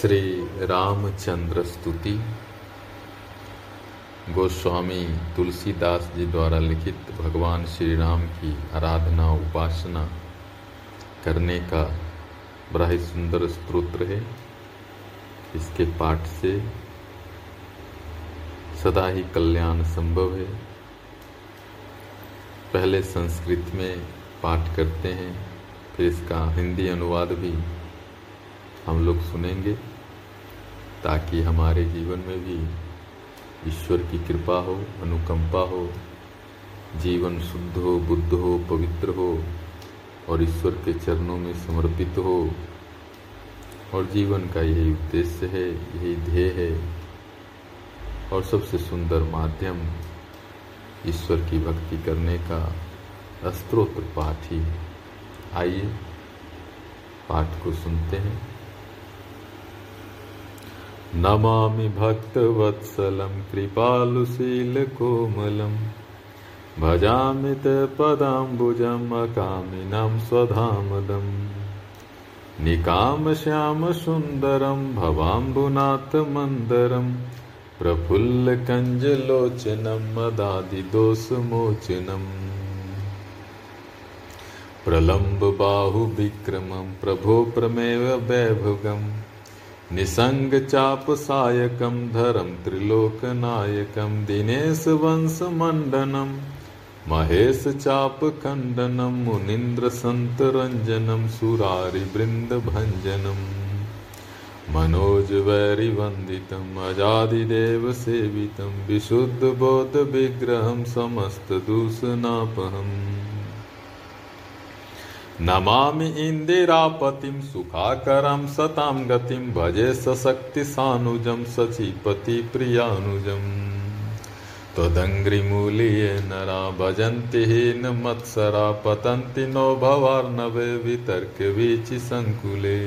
श्री रामचंद्र स्तुति गोस्वामी तुलसीदास जी द्वारा लिखित भगवान श्री राम की आराधना उपासना करने का बड़ा ही सुंदर स्त्रोत्र है। इसके पाठ से सदा ही कल्याण संभव है। पहले संस्कृत में पाठ करते हैं, फिर इसका हिंदी अनुवाद भी हम लोग सुनेंगे, ताकि हमारे जीवन में भी ईश्वर की कृपा हो, अनुकंपा हो, जीवन शुद्ध हो, बुद्ध हो, पवित्र हो, और ईश्वर के चरणों में समर्पित हो। और जीवन का यही उद्देश्य है, यही ध्येय है। और सबसे सुंदर माध्यम ईश्वर की भक्ति करने का स्त्रोत्र पाठ ही। आइए, पाठ को सुनते हैं। नमामि भक्तवत्सलं कृपालुशीलकोमलं भजामि ते पदाम्बुजम् अकामिनं स्वधामदम् निकामश्यामसुन्दरं भवाम्बुनाथमन्दरं प्रफुल्लकञ्जलोचनं मदादिदोषमोचनम् प्रलम्बबाहुविक्रमं प्रभो प्रमेव वैभवम् निसङ्गचापसायकं धरं त्रिलोकनायकं दिनेशवंशमण्डनं महेशचापखण्डनं मुनीन्द्रसन्तरञ्जनं सुरारिवृन्दभञ्जनम् मनोजवैरिवन्दितम् अजादिदेवसेवितं विशुद्धबोधविग्रहं समस्तदूषणापहम् नमामि इन्दिरापतिं सुखाकरं सतां गतिं भजे सशक्तिसानुजं सचीपतिप्रियानुजम् त्वदङ्घ्रिमूलीये नरा भजन्ति हीनमत्सरा पतन्ति नो भवार्णवे वितर्कवीचिसङ्कुले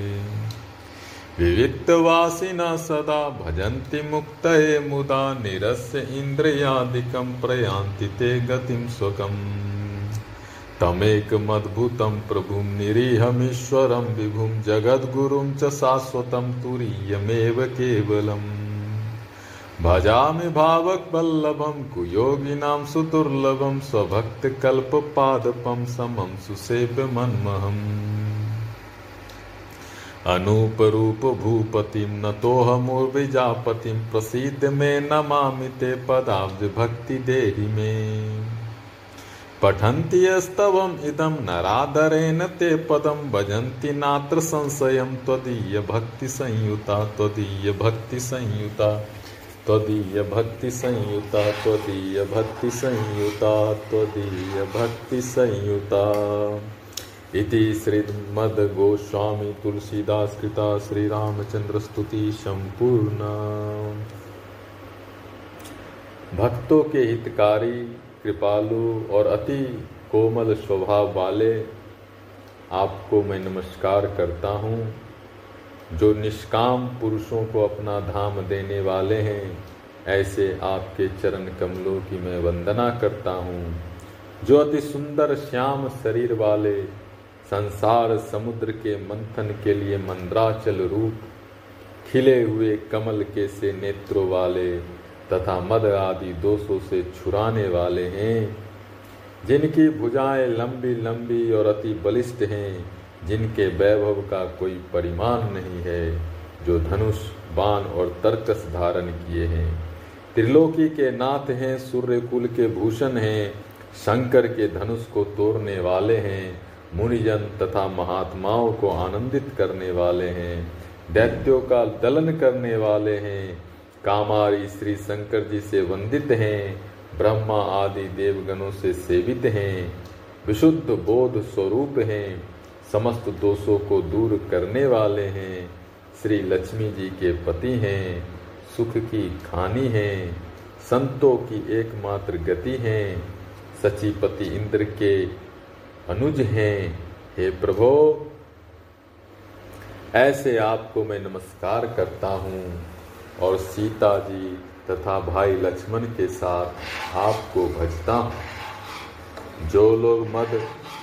विविक्तवासिनः सदा भजन्ति मुक्तये मुदा निरस्य इन्द्रियादिकं प्रयान्ति ते गतिं स्वकम्। तमेकमद्भुतं प्रभुं निरीहमीश्वरं विभुं च शाश्वतं तुरीयमेव केवलम्। भजामि भावकवल्लभं कुयोगिनां सुदुर्लभं, स्वभक्तकल्पपादपं समं सुसेव्यमन्महम् अनूपरूपभूपतिं नतोऽहमुर्विजापतिं प्रसीद मे नमामि ते पदाब्जभक्तिदेहि मे। पठन्ति यस्तवम् इदं नरादरेण ते पदं भजन्ति नात्र संशयं त्वदीयभक्तिसंयुता त्वदीयभक्तिसंयुता त्वदीयभक्तिसंयुता त्वदीयभक्तिसंयुता त्वदीयभक्तिसंयुता। इति श्रीमद्गोस्वामी तुलसीदास कृता श्रीरामचंद्र स्तुति संपूर्ण भक्तों के हितकारी कृपालु और अति कोमल स्वभाव वाले आपको मैं नमस्कार करता हूँ, जो निष्काम पुरुषों को अपना धाम देने वाले हैं, ऐसे आपके चरण कमलों की मैं वंदना करता हूँ। जो अति सुंदर श्याम शरीर वाले संसार समुद्र के मंथन के लिए मंद्राचल रूप खिले हुए कमल के से नेत्रों वाले तथा मद आदि दोषों से छुराने वाले हैं। जिनकी भुजाएँ लंबी लंबी और अति बलिष्ठ हैं, जिनके वैभव का कोई परिमाण नहीं है, जो धनुष, बाण और तर्कस धारण किए हैं। त्रिलोकी के नाथ हैं सूर्य कुल के भूषण हैं, शंकर के धनुष को तोड़ने वाले हैं, मुनिजन तथा महात्माओं को आनंदित करने वाले हैं, दैत्यों का दलन करने वाले हैं कामारी श्री शंकर जी से वंदित हैं, ब्रह्मा आदि देवगणों से सेवित हैं, विशुद्ध बोध स्वरूप हैं, समस्त दोषों को दूर करने वाले हैं, श्री लक्ष्मी जी के पति हैं, सुख की खानी हैं, संतों की एकमात्र गति हैं, सचीपति इंद्र के अनुज हैं। हे प्रभो, ऐसे आपको मैं नमस्कार करता हूँ। और सीता जी तथा भाई लक्ष्मण के साथ आपको भजता हूँ। जो लोग मद,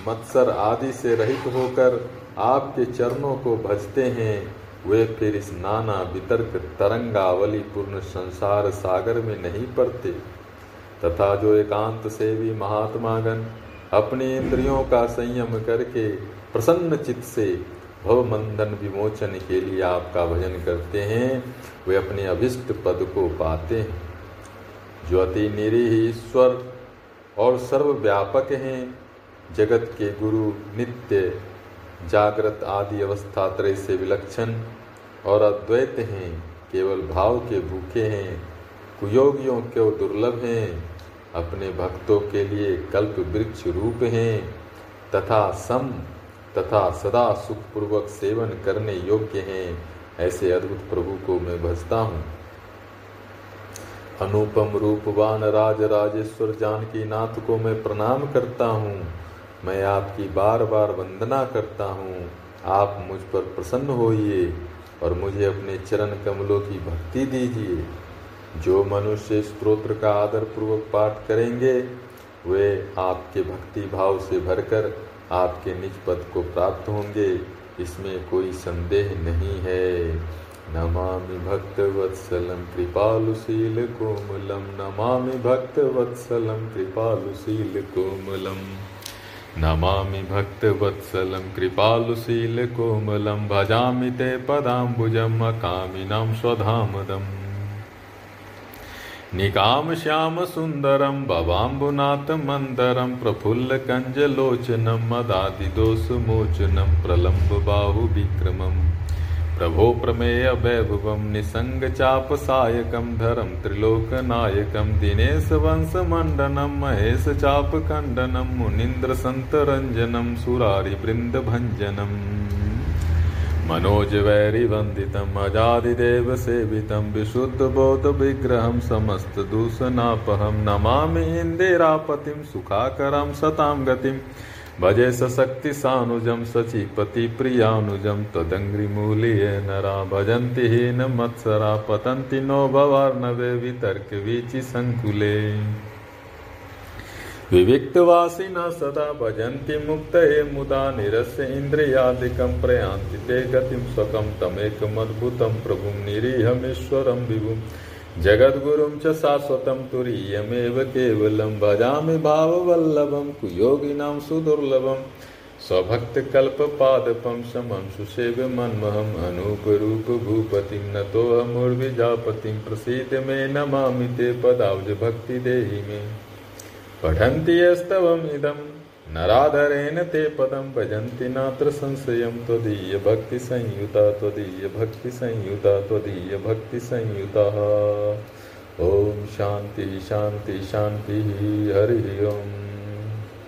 मत्सर आदि से रहित होकर आपके चरणों को भजते हैं, वे फिर इस नाना वितर्क तरंगावली पूर्ण संसार सागर में नहीं पड़ते। तथा जो एकांत से भी महात्मागण अपने इंद्रियों का संयम करके प्रसन्न चित्त से भवमंदन विमोचन के लिए आपका भजन करते हैं। वे अपने अभिष्ट पद को पाते हैं। जो अति निरीह ईश्वर और सर्वव्यापक हैं, जगत के गुरु, नित्य, जागृत आदि अवस्था त्रय से विलक्षण और अद्वैत हैं, केवल भाव के भूखे हैं, कुयोगियों के दुर्लभ हैं, अपने भक्तों के लिए कल्प वृक्ष रूप हैं, तथा सम तथा सदा सुखपूर्वक सेवन करने योग्य हैं, ऐसे अद्भुत प्रभु को मैं भजता हूँ। अनुपम रूपवान राज राजेश्वर जानकी नाथ को मैं प्रणाम करता हूँ। मैं आपकी बार बार वंदना करता हूँ। आप मुझ पर प्रसन्न होइए और मुझे अपने चरण कमलों की भक्ति दीजिए। जो मनुष्य स्त्रोत्र का आदर पूर्वक पाठ करेंगे, वे आपके भक्ति भाव से भरकर आपके निज पद को प्राप्त होंगे। इसमें कोई संदेह नहीं है। नमामि भक्त वत्सलम कृपालुशील कोमलम। नमामि भक्त वत्सलम कृपालुशील कोमलम। नमामि कृपालुशील कोमलम। भजामि ते पदाम्बुजम। अकामिनां स्वधामदम्। निकाम श्याम सुंदरम, भवाम्बुनाथ मंदरम, प्रफुल्ल कंजलोचनम मदादिदोषमोचनम प्रलंब बाहु विक्रमम। प्रभो प्रमेय वैभवम, निसंग चाप सायकम, धरम त्रिलोकनायकम दिनेश मनोज वैरी वंदितम, अजादिदेव सेवितम, विशुद्ध बौद्ध विग्रहम, समस्त दूषणापहम, नमामि इंदिरापतिम सुखाकरम, सताम गतिम। भजे सशक्ति सानुजम, सचिपति प्रियानुजम तदंग्रिमूलिय नरा भजन्ति हीन मत्सरा पतंति नो भवार्णवे वितर्क वीचि संकुले विविक्तवासिना सदा भजन्ति मुक्तये मुदा निरस्य इन्द्रियादिकं प्रयान्ति ते गतिं स्वकं तमेकमद्भुतं प्रभुं निरीहमीश्वरं विभुं। जगद्गुरुं च शाश्वतं तुरीयमेव केवलं। भजामि भाववल्लभं, कुयोगिनां सुदुर्लभम् स्वभक्तकल्पपादपं समं सुसेव्यमन्महम् अनूपरूपभूपतिं नतोऽहमुर्विजापतिं प्रसीद मे नमामि ते पदाब्जभक्तिदेहि मे। पठन्ति यस्तवमिदं। नराधरेण ते पदं भजन्ति, नात्र संशयं त्वदीयभक्तिसंयुता त्वदीयभक्तिसंयुता त्वदीयभक्तिसंयुतः ॐ शान्तिः शान्तिः शान्तिः, हरिः ओम्।